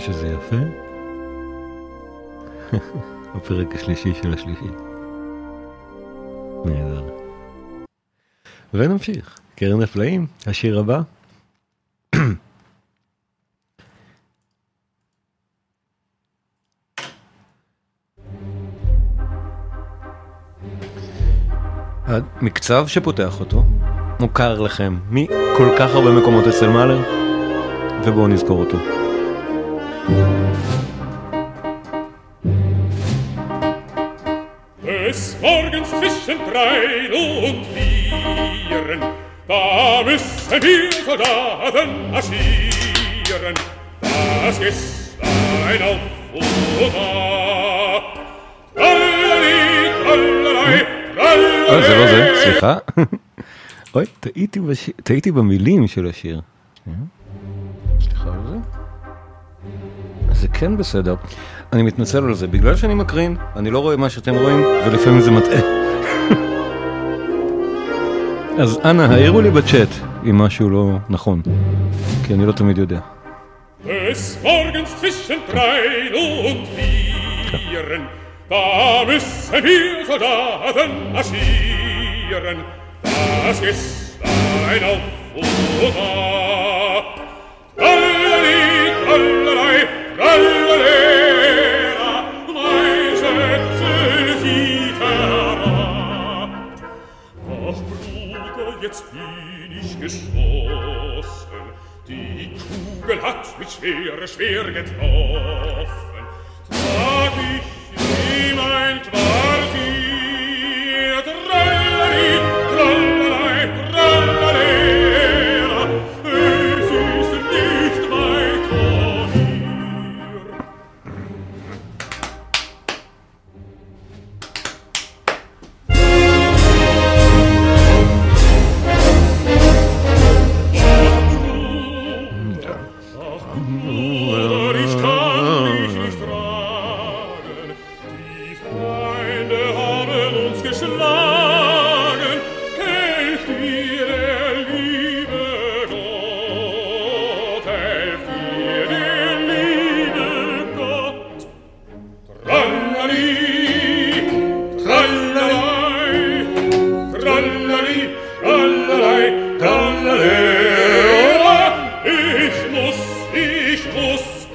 שזה יפה. הפרק השלישי של השלישי. נהדר. ונמשיך. קרן הפלאים, השיר הבא. המקצב שפותח אותו מוכר לכם מכל כך הרבה מקומות אצל מאלר, ובואו נזכור אותו. Des Morgens zwischen drei und vieren, da müssen wir Soldaten marschieren. Das ist ein Auf und Ab. Tralali, tralalei, אה, זה לא זה. סליחה. אוי, טעיתי במילים של השיר. זה כן בסדר. אני מתנצל על זה, בגלל שאני מקרין, אני לא רואה מה שאתם רואים, ולפעמים זה מטעה. אז אנא, העירו לי בצ'אט אם משהו לא נכון, כי אני לא תמיד יודע. Das ist ein Auf und. jetzt bin ich geschossen. Die Kugel hat mich schwer, schwer getroffen. Trag ich ihm ein Quartier,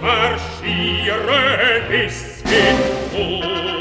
marschiere bis in Tod.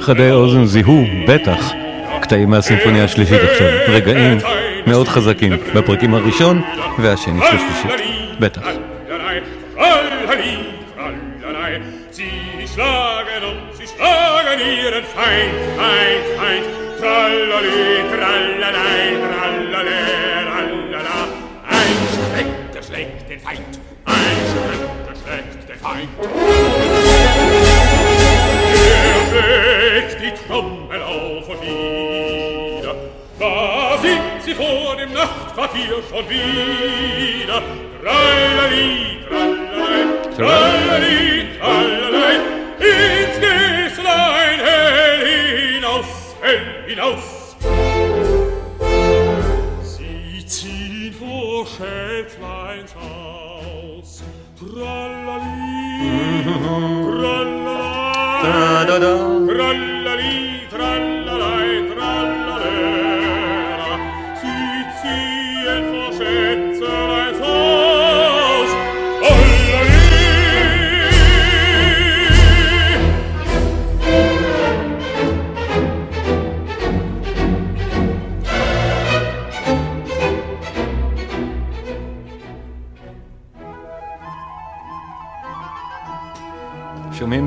חדי אוזן זיהו, בטח, קטעים מהסימפוניה השלישית עכשיו, רגעים מאוד חזקים, בפרקים הראשון והשני של השלישית, בטח. Ein Schreck, der schlägt den Feind. Ein Schreck, der schlägt den Feind. Vor dem Nachtquartier schon wieder. Trallali, trallalei, trallali, trallalei. Ins Gäslein hell hinaus, hell hinaus. Sie ziehen vor Schäfleins Haus. Trallali, trallalei. Da,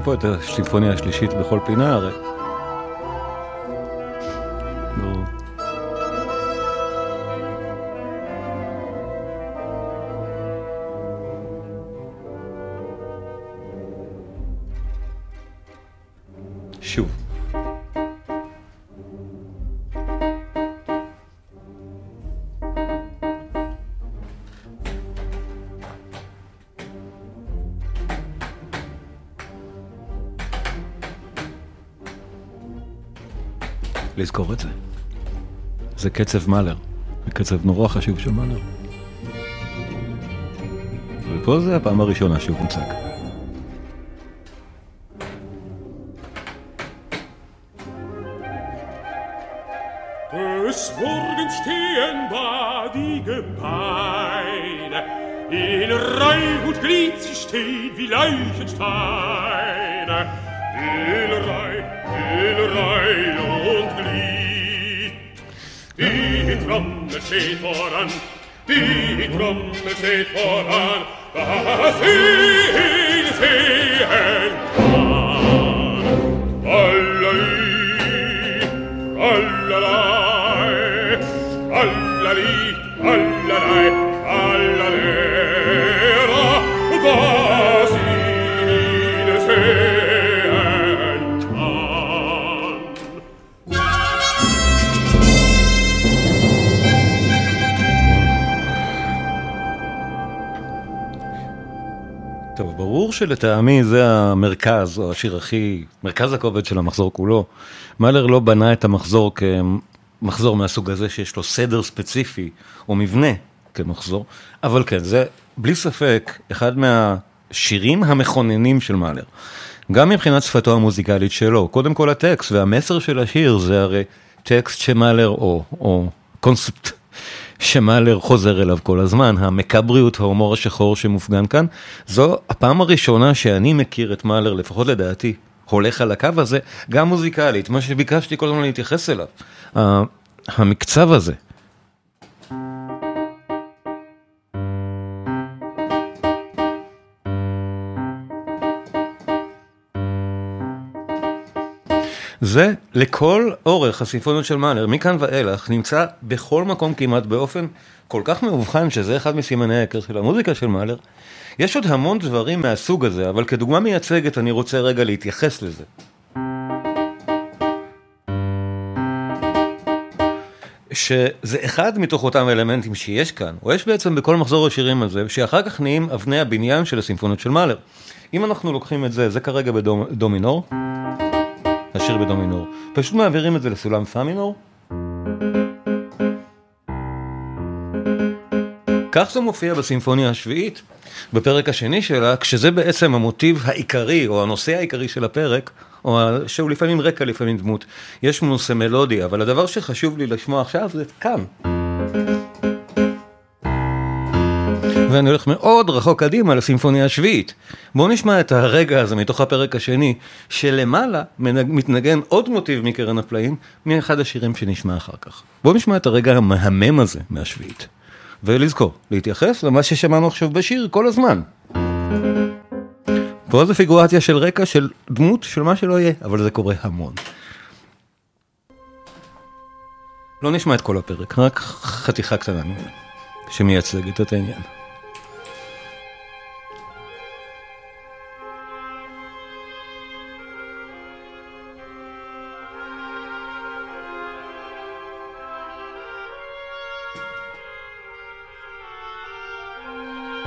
פה את הסימפוניה השלישית בכל פינה הרי. לזכור את זה. זה קצב מאלר, זה קצב נורא חשוב של מאלר. ופה זה הפעם הראשונה שהוא מוצג. Des Morgens stehen da die Gebeine, in Reih und Glied sie stehen wie Leichensteine. steht voran, die Trommel steht voran, was sie sehen. שלטעמי זה המרכז, או השיר הכי, מרכז הכובד של המחזור כולו. מאלר לא בנה את המחזור כמחזור מהסוג הזה שיש לו סדר ספציפי, או מבנה כמחזור, אבל כן, זה בלי ספק אחד מהשירים המכוננים של מאלר. גם מבחינת שפתו המוזיקלית שלו, קודם כל הטקסט והמסר של השיר זה הרי טקסט שמאלר, או, או קונספט שמאלר חוזר אליו כל הזמן, המקבריות, ההומור השחור שמופגן כאן. זו הפעם הראשונה שאני מכיר את מאלר, לפחות לדעתי, הולך על הקו הזה, גם מוזיקלית, מה שביקשתי כל הזמן להתייחס אליו. המקצב הזה. זה לכל אורך הסימפוניות של מאלר, מכאן ואילך, נמצא בכל מקום כמעט באופן כל כך מאובחן, שזה אחד מסימני ההיכר של המוזיקה של מאלר. יש עוד המון דברים מהסוג הזה, אבל כדוגמה מייצגת אני רוצה רגע להתייחס לזה. שזה אחד מתוך אותם אלמנטים שיש כאן, או יש בעצם בכל מחזור השירים הזה, שאחר כך נהיים אבני הבניין של הסימפוניות של מאלר. אם אנחנו לוקחים את זה, זה כרגע בדו מינור, השיר בדו מינור, פשוט מעבירים את זה לסולם פא מינור. כך זה מופיע בסימפוניה השביעית, בפרק השני שלה, כשזה בעצם המוטיב העיקרי, או הנושא העיקרי של הפרק, או שהוא לפעמים רקע, לפעמים דמות. יש נושא מלודי, אבל הדבר שחשוב לי לשמוע עכשיו זה כאן. ואני הולך מאוד רחוק קדימה לסימפוניה השביעית. בואו נשמע את הרגע הזה מתוך הפרק השני, שלמעלה מתנגן עוד מוטיב מקרן הפלאים, מאחד השירים שנשמע אחר כך. בואו נשמע את הרגע המהמם הזה מהשביעית. ולזכור, להתייחס למה ששמענו עכשיו בשיר כל הזמן. פה זה פיגורציה של רקע של דמות של מה שלא יהיה, אבל זה קורה המון. לא נשמע את כל הפרק, רק חתיכה קטנה שמייצגת את העניין.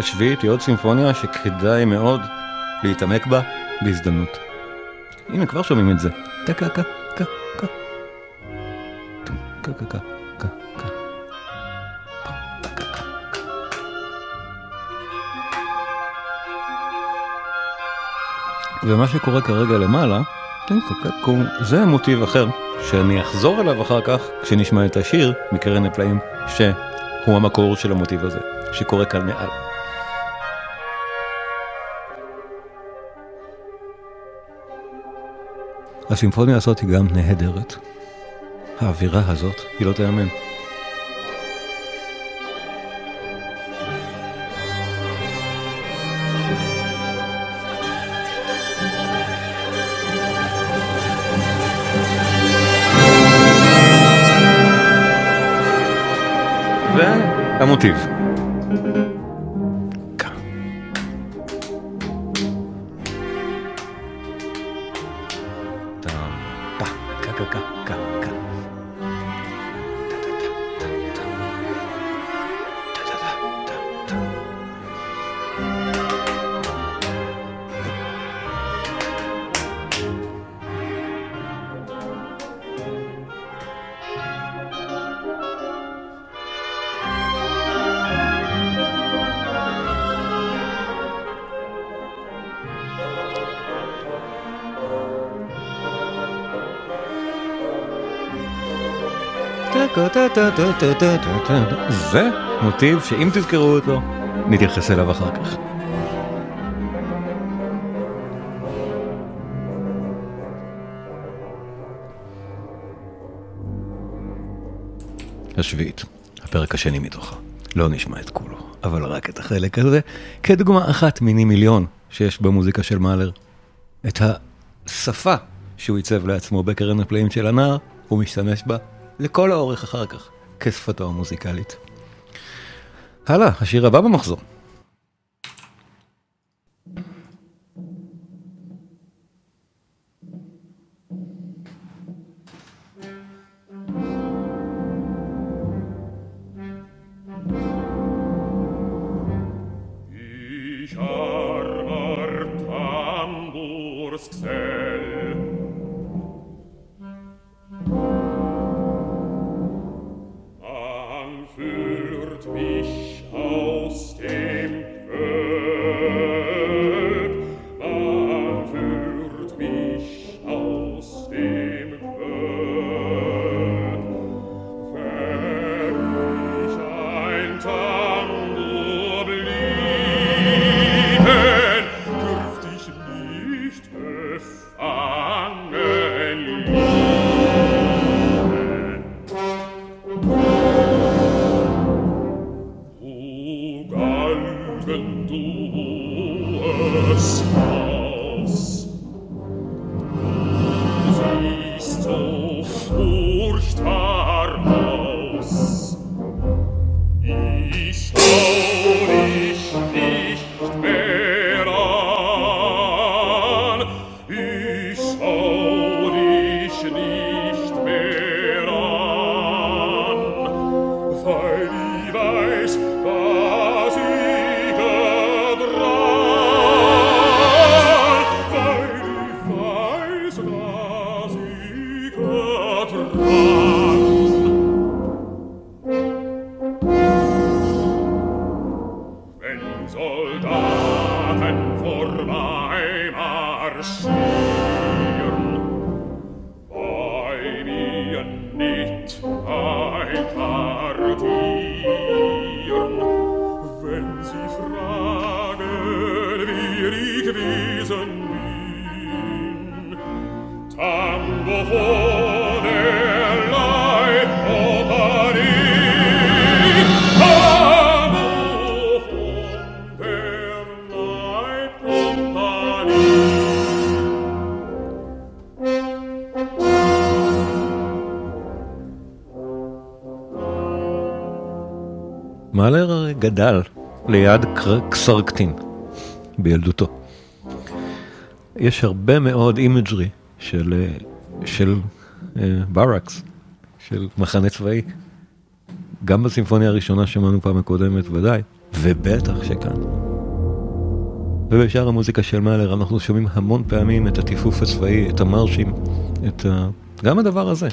השביעית היא עוד סימפוניה שכדאי מאוד להתעמק בה בהזדמנות. הנה כבר שומעים את זה. ומה שקורה כרגע למעלה, זה מוטיב אחר, שאני אחזור אליו אחר כך כשנשמע את השיר מקרן הפלאים, שהוא המקור של המוטיב הזה, שקורה כאן מעל. הסימפוניה הזאת היא גם נהדרת. האווירה הזאת, היא לא תיאמן. והמוטיב. זה מוטיב שאם תזכרו אותו, נתייחס אליו אחר כך. השביעית, הפרק השני מתוכה. לא נשמע את כולו, אבל רק את החלק הזה, כדוגמה אחת מיני מיליון שיש במוזיקה של מאלר. את השפה שהוא עיצב לעצמו בקרן הפלאים של הנער, הוא משתמש בה לכל האורך אחר כך, כשפתו המוזיקלית. הלאה, השיר הבא במחזור. גדל ליד קסרקטין בילדותו. יש הרבה מאוד imagery של, אה, של barracks, של מחנה צבאי. גם בסימפוניה הראשונה שמענו פעם הקודמת, ודאי, ובטח שכאן. ובשאר המוזיקה של מאלר אנחנו שומעים המון פעמים את הטיפוף הצבאי, את המארשים, את ה... גם הדבר הזה.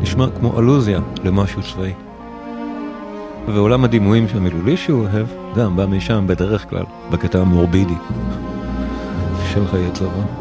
נשמע כמו אלוזיה למשהו צבאי. ועולם הדימויים המילולי שהוא אוהב, גם בא משם בדרך כלל, בקטע המורבידי של חיי צבא.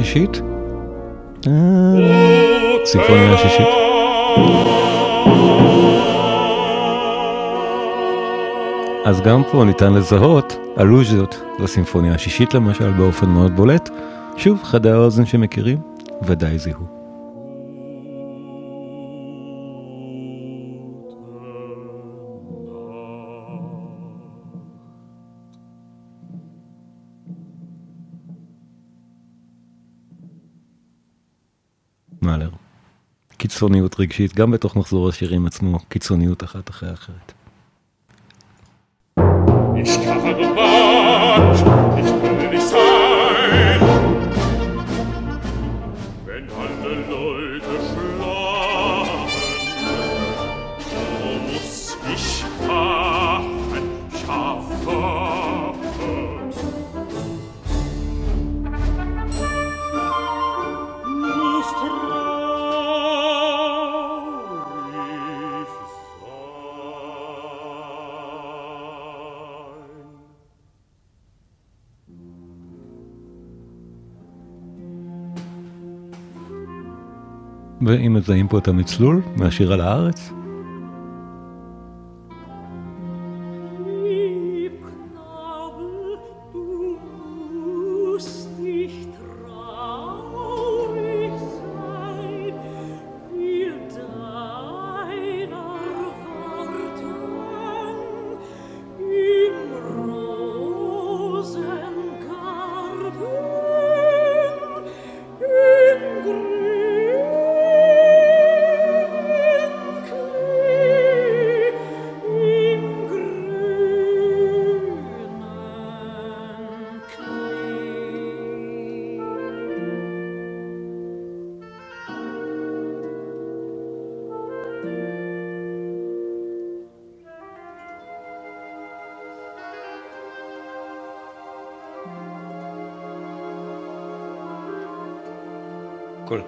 השישית? סימפוניה השישית. אז גם פה ניתן לזהות אלוזיות לסימפוניה השישית למשל באופן מאוד בולט. שוב, חדי האוזן שמכירים, ודאי זיהו. קיצוניות רגשית, גם בתוך מחזור השירים עצמו, קיצוניות אחת אחרי אחרת. ואם מזהים פה את המצלול מהשיר על הארץ,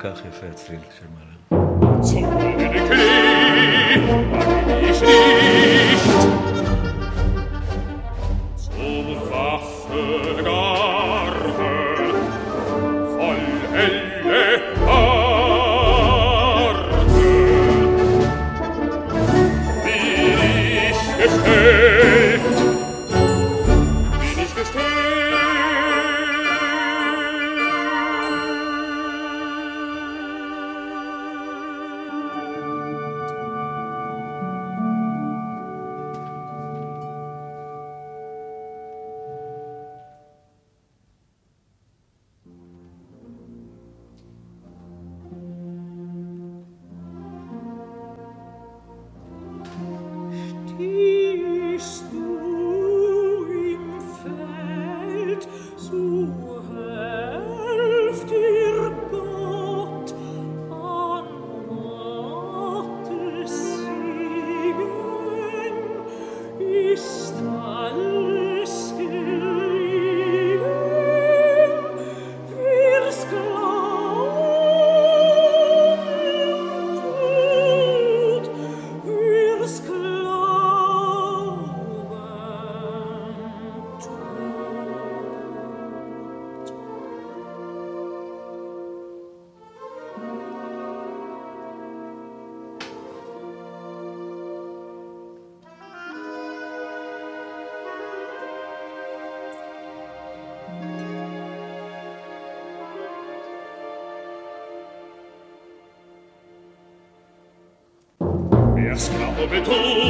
כך יפה הצליל של מאלר. come tu.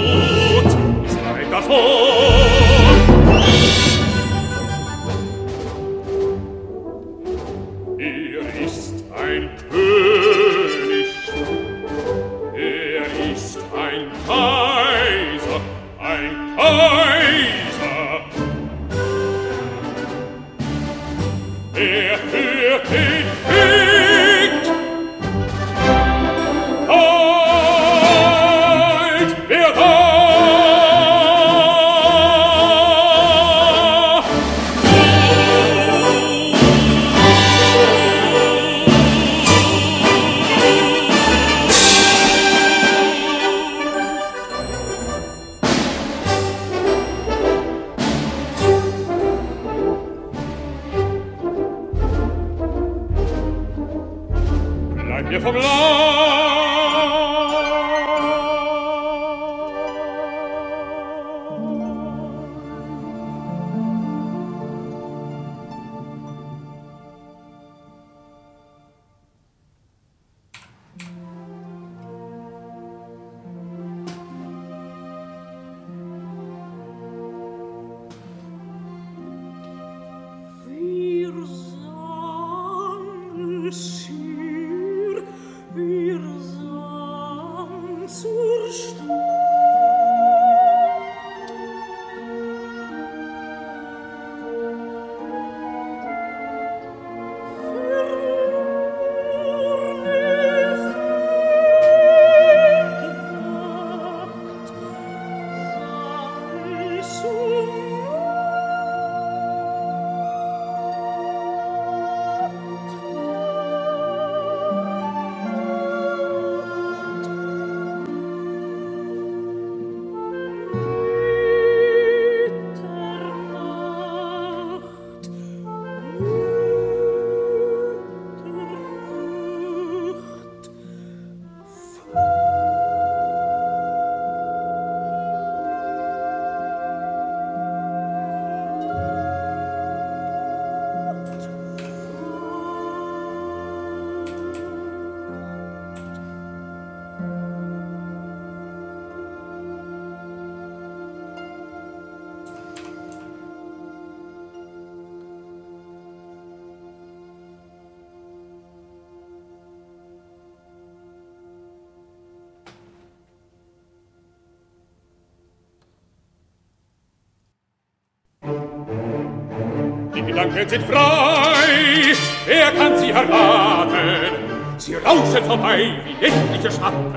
Gedanken sind frei, wer kann sie erraten? Sie rauschen vorbei wie nächtliche Schatten.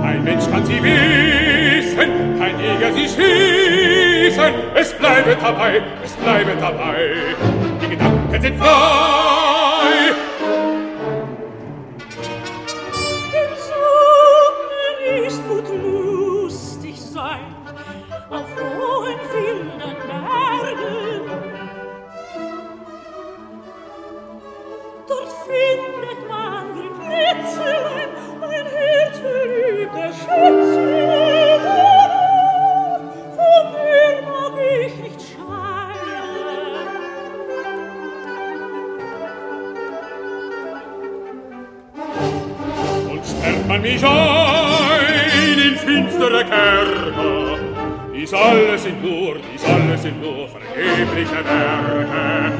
Kein Mensch kann sie wissen, kein Jäger sie schießen. Es bleibe dabei, es bleibe dabei. Die Gedanken sind frei, dies alles sind nur, dies alles sind nur vergebliche Werke.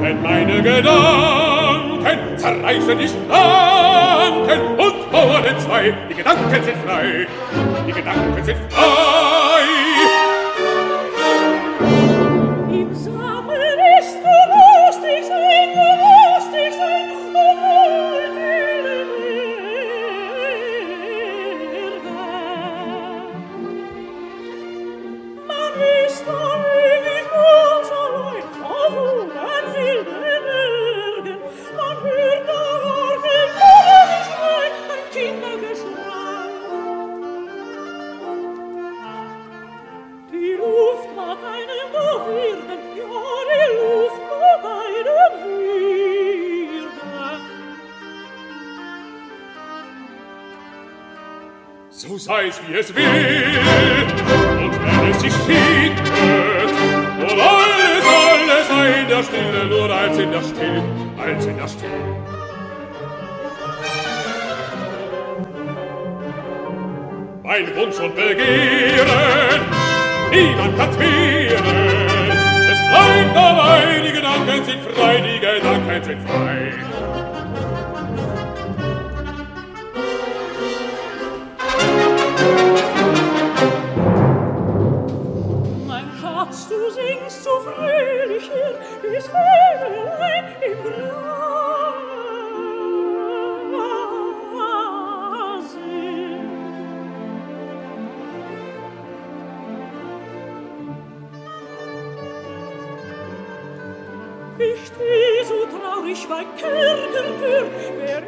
Denn meine Gedanken zerreißen die Schranken und mauern entzwei. Die Gedanken sind frei, die Gedanken sind frei. Sei's wie es will, und wenn es sich schickt, und alles, alles sei in der Stille, nur als in der Still, als in der Still. Mein Wunsch und Begehren, niemand kann's wehren, es bleibt dabei, die Gedanken sind frei, die Gedanken sind frei. Ich steh so traurig bei Kerkertür, wär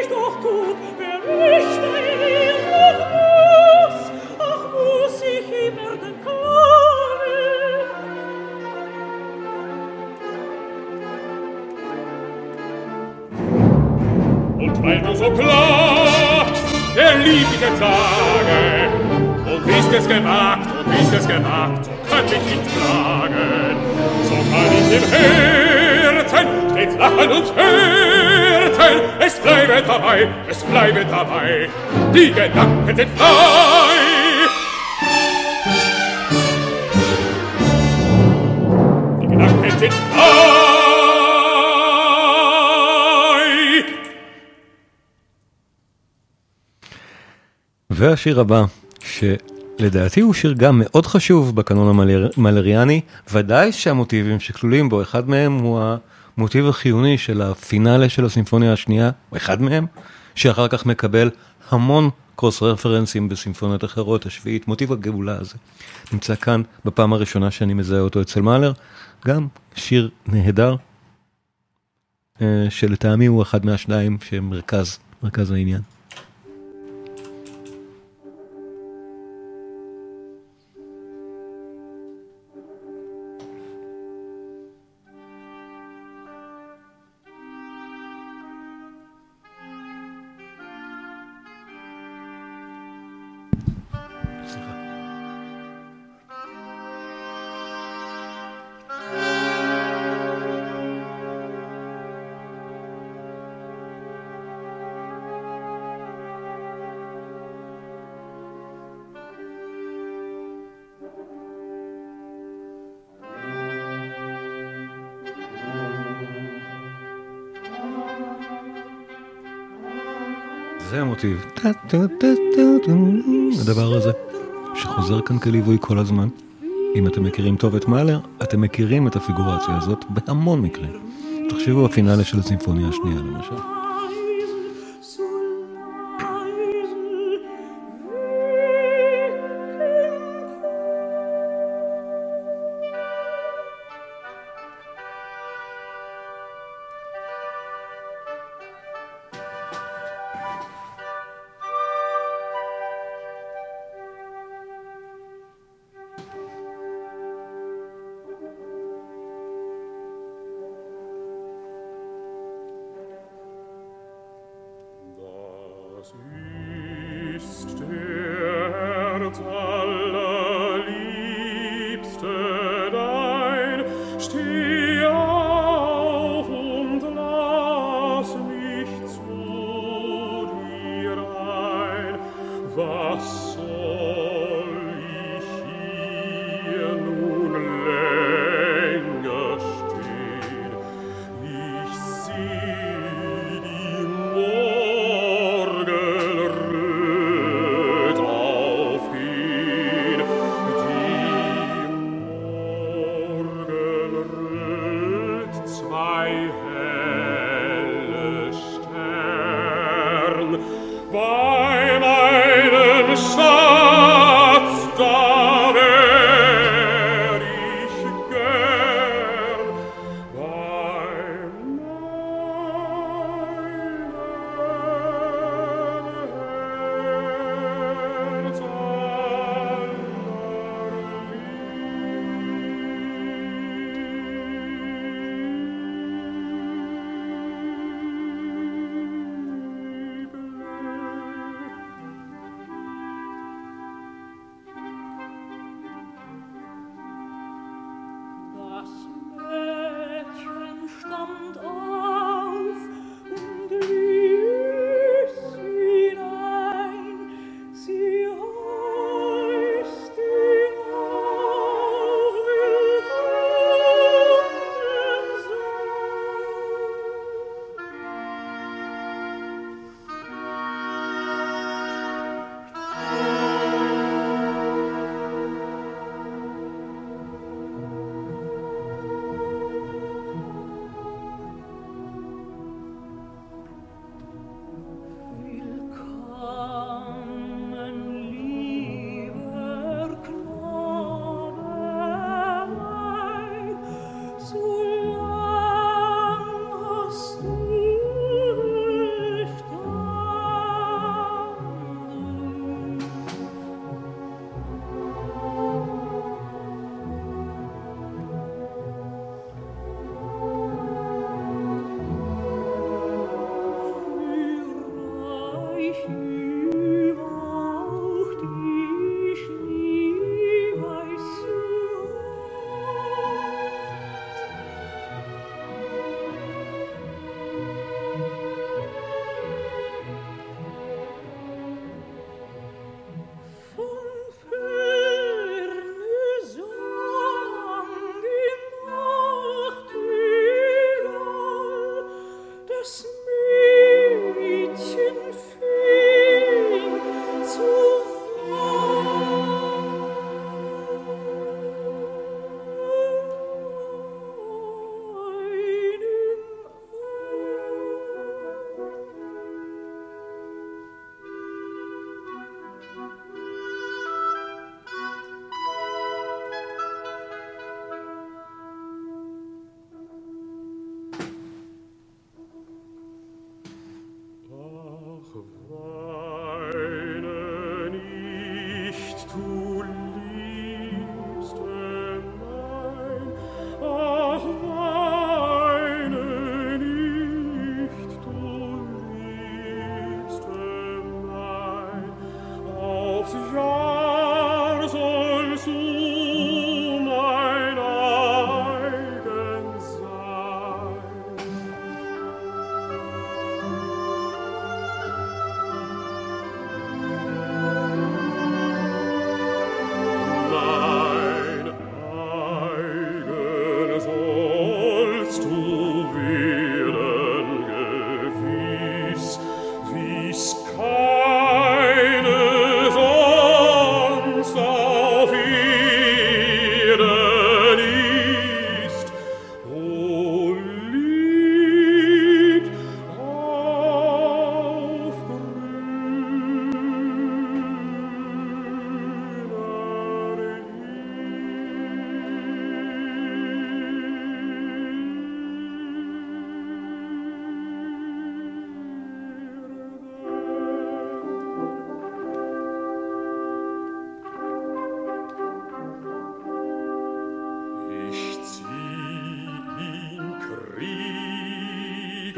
ich doch gut, wär ich diese Tage. Und bist es gewagt, und bist es gewagt, so kann ich nicht klagen. So kann ich im Herzen stets lachen und scherzen. Es bleibe dabei, es bleibe dabei, die Gedanken sind frei. Die Gedanken sind frei. והשיר הבא, שלדעתי הוא שיר גם מאוד חשוב בקנון המלריאני, ודאי שהמוטיבים שכלולים בו, אחד מהם הוא המוטיב החיוני של הפינאלה של הסימפוניה השנייה, או אחד מהם, שאחר כך מקבל המון קרוס רפרנסים בסימפוניות אחרות, השביעית, מוטיב הגאולה הזה. נמצא כאן בפעם הראשונה שאני מזהה אותו אצל מאלר, גם שיר נהדר, אה, שלטעמי הוא אחד מהשניים שהם מרכז, מרכז העניין. זה המוטיב, הדבר הזה, שחוזר כאן כליווי כל הזמן. אם אתם מכירים טוב את מאלר, אתם מכירים את הפיגורציה הזאת בהמון מקרים. תחשבו בפינאלה של הסימפוניה השנייה למשל.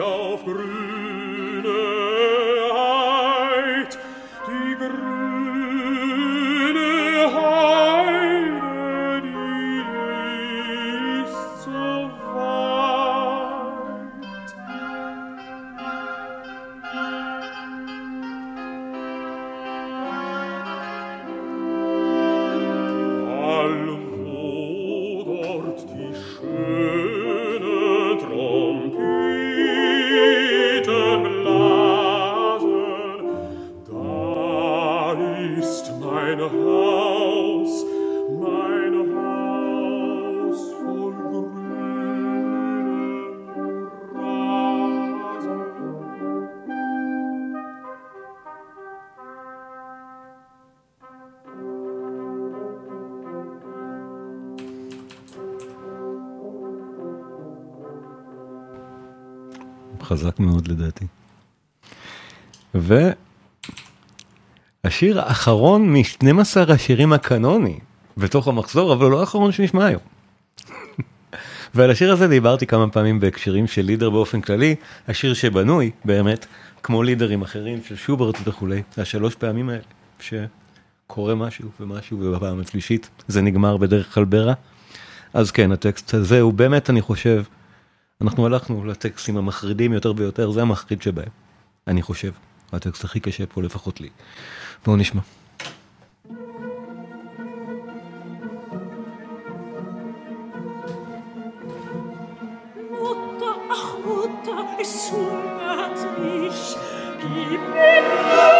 auf grün. חזק מאוד לדעתי. והשיר האחרון מ-12 השירים הקנוני בתוך המחזור, אבל לא האחרון שנשמע היום. ועל השיר הזה דיברתי כמה פעמים בהקשרים של לידר באופן כללי, השיר שבנוי באמת, כמו לידרים אחרים של שוברט וכולי, השלוש פעמים האלה, שקורה משהו ומשהו ובפעם השלישית זה נגמר בדרך כלל ברע. אז כן, הטקסט הזה הוא באמת, אני חושב, אנחנו הלכנו לטקסטים המחרידים יותר ויותר, זה המחריד שבהם, אני חושב. הטקסט הכי קשה פה לפחות לי. בואו נשמע. Mutter, ach Mutter, es hungert mich. Gib mir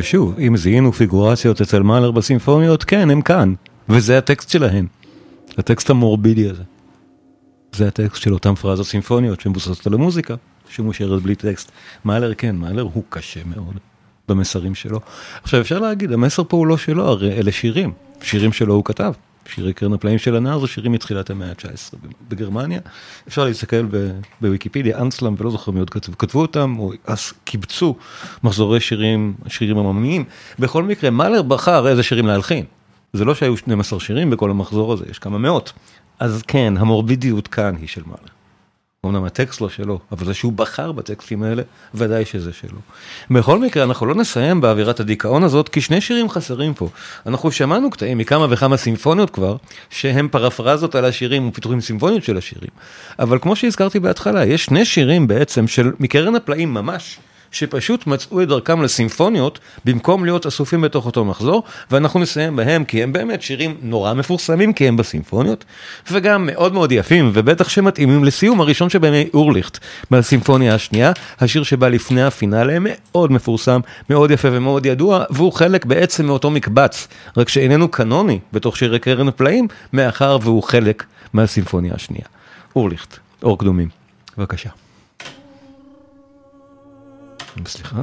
ושוב, אם זיהינו פיגורציות אצל מאלר בסימפוניות, כן, הם כאן, וזה הטקסט שלהם. הטקסט המורבידי הזה. זה הטקסט של אותן פרזות סימפוניות שמבוססות על המוזיקה, שמושרת בלי טקסט. מאלר כן, מאלר הוא קשה מאוד במסרים שלו. עכשיו אפשר להגיד, המסר פה הוא לא שלו, הרי אלה שירים, שירים שלו הוא כתב. שירי קרן הפלאים של הנער זה שירים מתחילת המאה ה-19 בגרמניה. אפשר להסתכל בוויקיפדיה, אנסלם ולא זוכר מי עוד כתבו, כתבו אותם, או אז קיבצו מחזורי שירים, שירים עממיים. בכל מקרה, מאלר בחר איזה שירים להלחין. זה לא שהיו 12 שירים בכל המחזור הזה, יש כמה מאות. אז כן, המורבידיות כאן היא של מאלר. אמנם הטקסט לא שלו, אבל זה שהוא בחר בטקסטים האלה, ודאי שזה שלו. בכל מקרה, אנחנו לא נסיים באווירת הדיכאון הזאת, כי שני שירים חסרים פה. אנחנו שמענו קטעים מכמה וכמה סימפוניות כבר, שהם פרפרזות על השירים ופיתוחים סימפוניות של השירים. אבל כמו שהזכרתי בהתחלה, יש שני שירים בעצם של מקרן הפלאים ממש. שפשוט מצאו את דרכם לסימפוניות במקום להיות אסופים בתוך אותו מחזור, ואנחנו נסיים בהם כי הם באמת שירים נורא מפורסמים כי הם בסימפוניות, וגם מאוד מאוד יפים, ובטח שמתאימים לסיום הראשון שבהם אורליכט בסימפוניה השנייה, השיר שבא לפני הפינאלה, מאוד מפורסם, מאוד יפה ומאוד ידוע, והוא חלק בעצם מאותו מקבץ, רק שאיננו קנוני בתוך שירי קרן הפלאים, מאחר והוא חלק מהסימפוניה השנייה. אורליכט, אור קדומים, בבקשה. סליחה.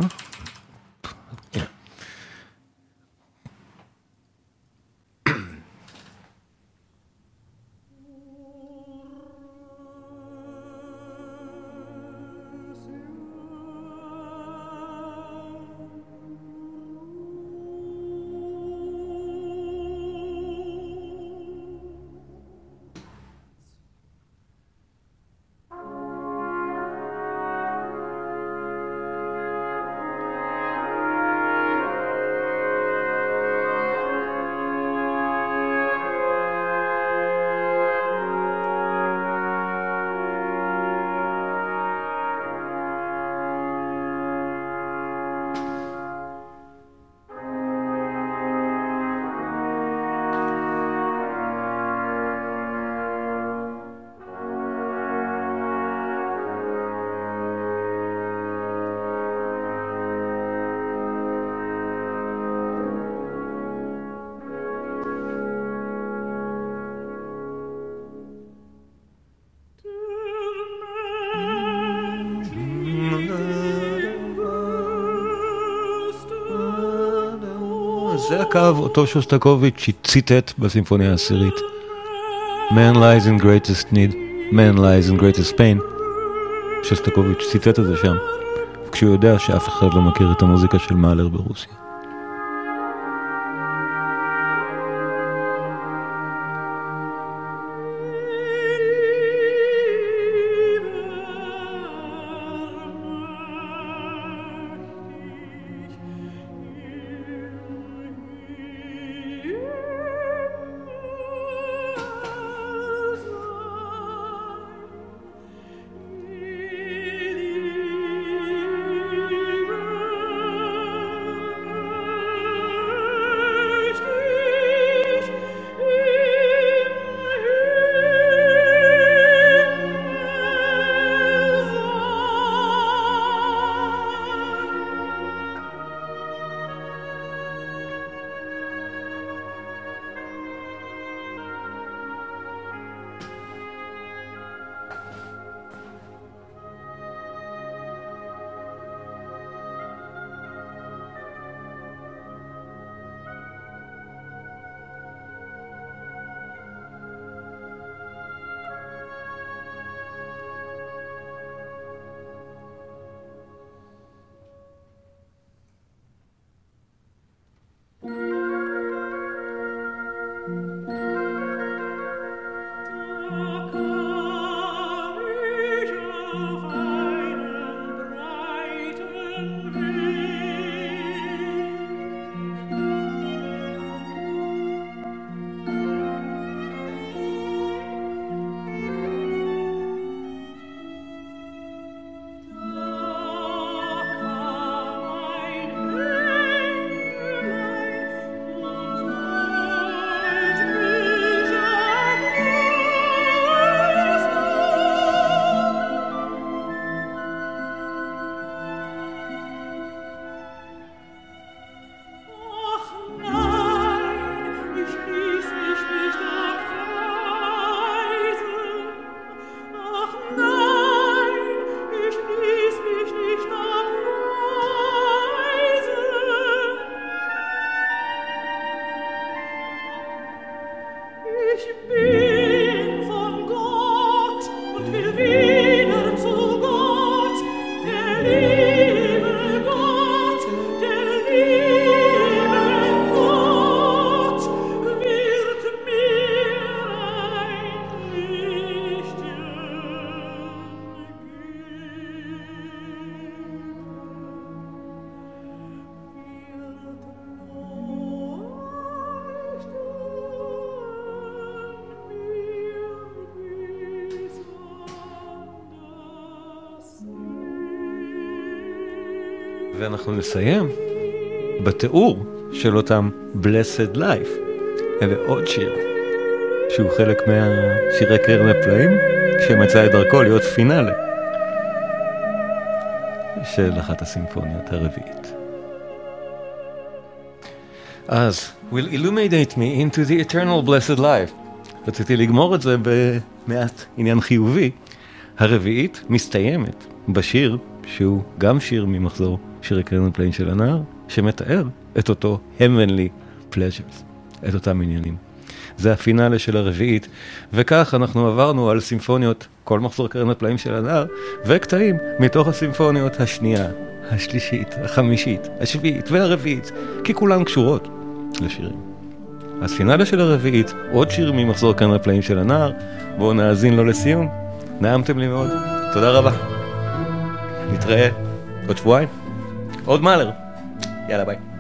זה הקו אותו שוסטקוביץ' ציטט בסימפוניה העשירית. Man lies in greatest need, man lies in greatest pain. שוסטקוביץ' ציטט את זה שם, כשהוא יודע שאף אחד לא מכיר את המוזיקה של מאלר ברוסיה. ואנחנו נסיים בתיאור של אותם Blessed Life. ועוד שיר, שהוא חלק מהשירי קרן הפלאים, שמצא את דרכו להיות פינאלה של אחת הסימפוניות הרביעית. אז, will illuminate me into the eternal blessed life. רציתי לגמור את זה במעט עניין חיובי. הרביעית מסתיימת בשיר שהוא גם שיר ממחזור שירי קרן הפלאים של הנער, שמתאר את אותו heavenly pleasures, את אותם עניינים. זה הפינאלה של הרביעית, וכך אנחנו עברנו על סימפוניות, כל מחזור קרן הפלאים של הנער, וקטעים מתוך הסימפוניות השנייה, השלישית, החמישית, השביעית והרביעית, כי כולן קשורות לשירים. אז פינאלה של הרביעית, עוד שיר ממחזור קרן הפלאים של הנער, בואו נאזין לו לסיום. נעמתם לי מאוד, תודה רבה. נתראה עוד שבועיים. עוד מאלר. יאללה ביי.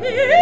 here.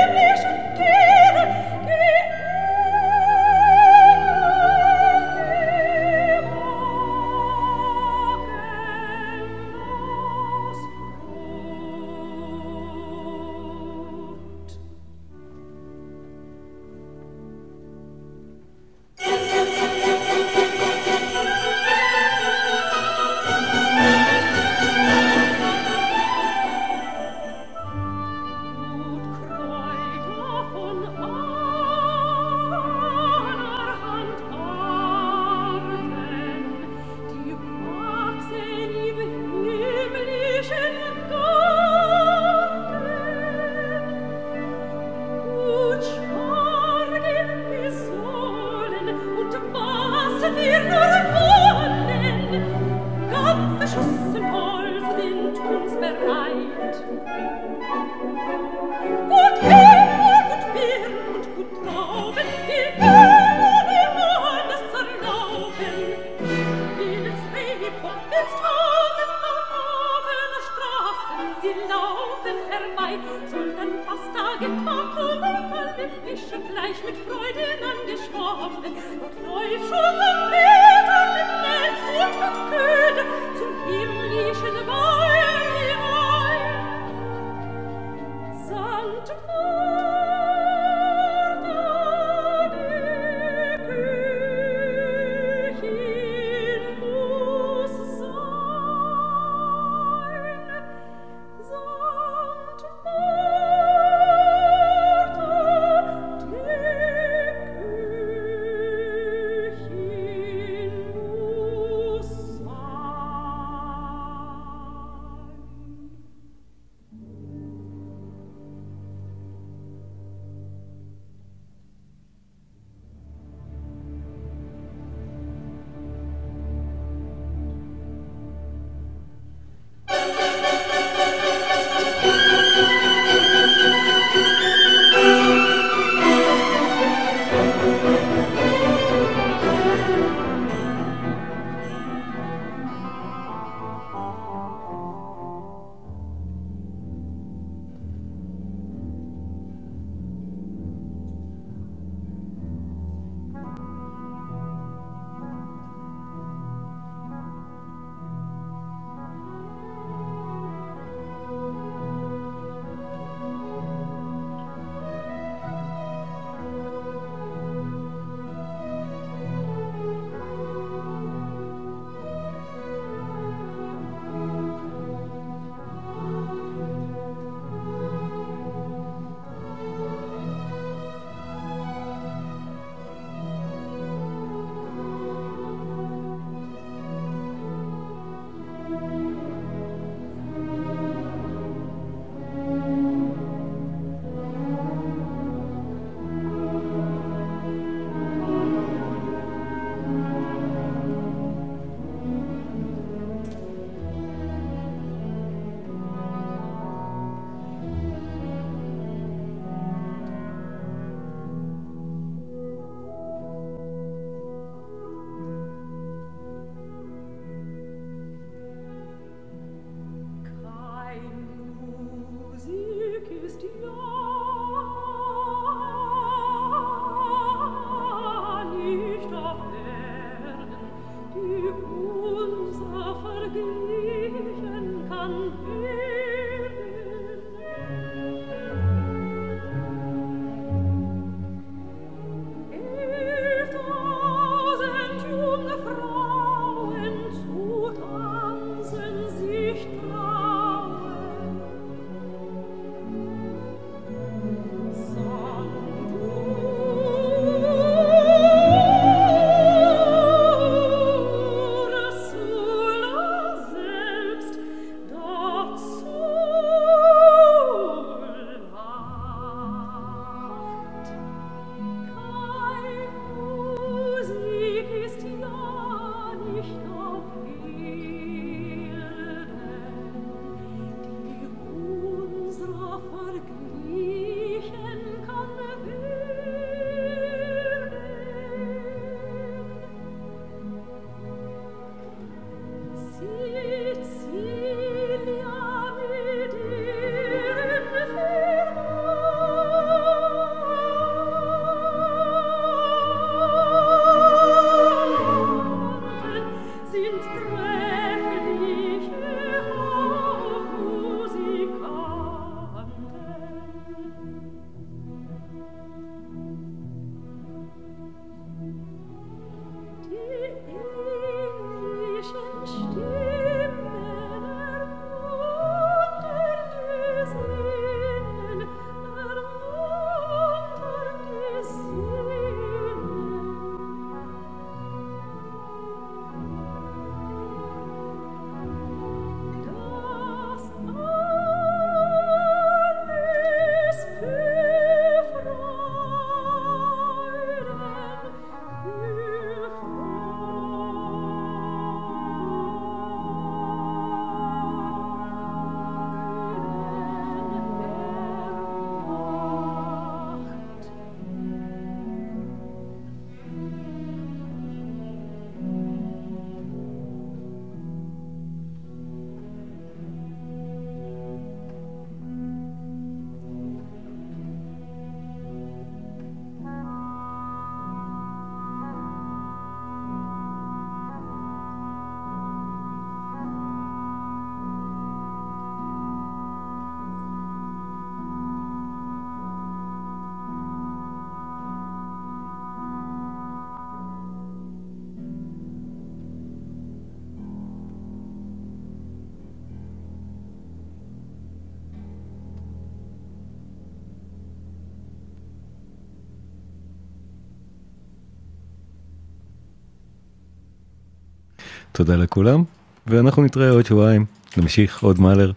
תודה לכולם, ואנחנו נתראה עוד שבועיים, נמשיך עוד מאלר.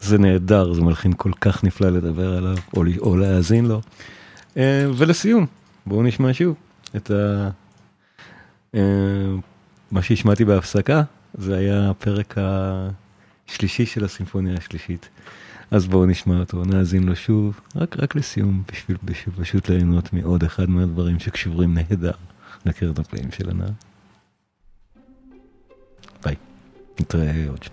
זה נהדר, זה מלחין כל כך נפלא לדבר עליו, או, או להאזין לו. אה, ולסיום, בואו נשמע שוב את ה... אה, מה שהשמעתי בהפסקה, זה היה הפרק השלישי של הסימפוניה השלישית. אז בואו נשמע אותו, נאזין לו שוב, רק, רק לסיום, בשביל, בשביל פשוט ליהנות מעוד אחד מהדברים שקשורים נהדר לקרן הפלאים של הנער. נתראה עוד